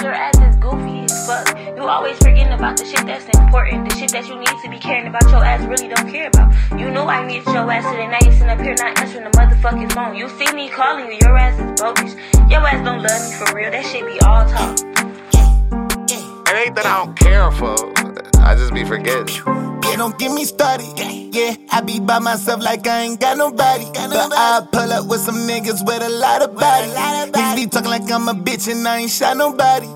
your ass is goofy as fuck. You always forgetting about the shit that's important, the shit that you need to be caring about. Your ass really don't care about. You know I need your ass today. Now you sitting up here not answering the motherfucking phone. You see me calling you. Your ass is bogus. Your ass don't love me for real. That shit be all talk. It ain't that I don't care for. I just be forgetting. Yeah, don't get me started. Yeah, I be by myself like I ain't got nobody. But I pull up with some niggas with a lot of body. Niggas be talking like I'm a bitch and I ain't shot nobody.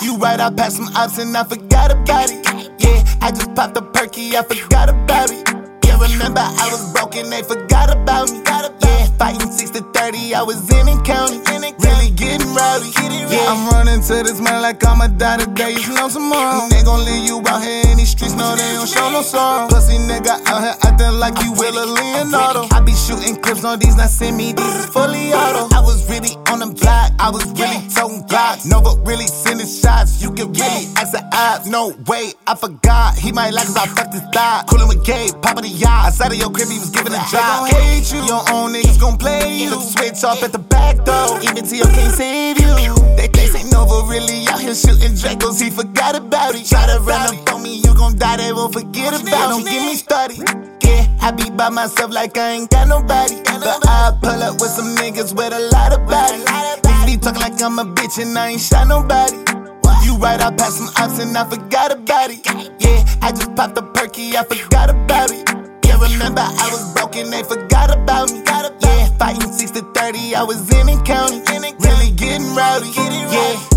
You right, I passed some ops and I forgot about it. Yeah, I just popped a perky, I forgot about it. Yeah, remember I was broken, they forgot about me. Yeah, fighting 6 to 30, I was in and county. Really getting rowdy. Yeah, I'm running to this man like I'ma die today. You know tomorrow. They gon' leave you out here in these streets, no, they don't show no sorrow. Pussy nigga out here acting like you will a Leonardo. I be shooting clips on these, not send me these fully auto. I was really on the block, I was really toting Glocks. Nova really sending shots, you can really ask the odds. No way, I forgot. He might like cause I fucked his thigh. Coolin' with Gabe, poppin' the yacht. Outside of your crib, he was giving a job. Hate you, your own niggas gon' play you. Switch off at the back door, even Tio can't save you. They, they really out here shooting Dracos, he forgot about it. Try to run up on me, you gon' die, they won't forget about it. Don't get me started. I be by myself like I ain't got nobody. But I pull up with some niggas with a lot of body. Niggas be talking like I'm a bitch and I ain't shot nobody. You right, I passed some ops and I forgot about it. Yeah, I just popped a perky, I forgot about it. Yeah, remember I was broken, they forgot about me. Yeah, fighting 6 to 30, I was in and county. Really getting rowdy. Yeah.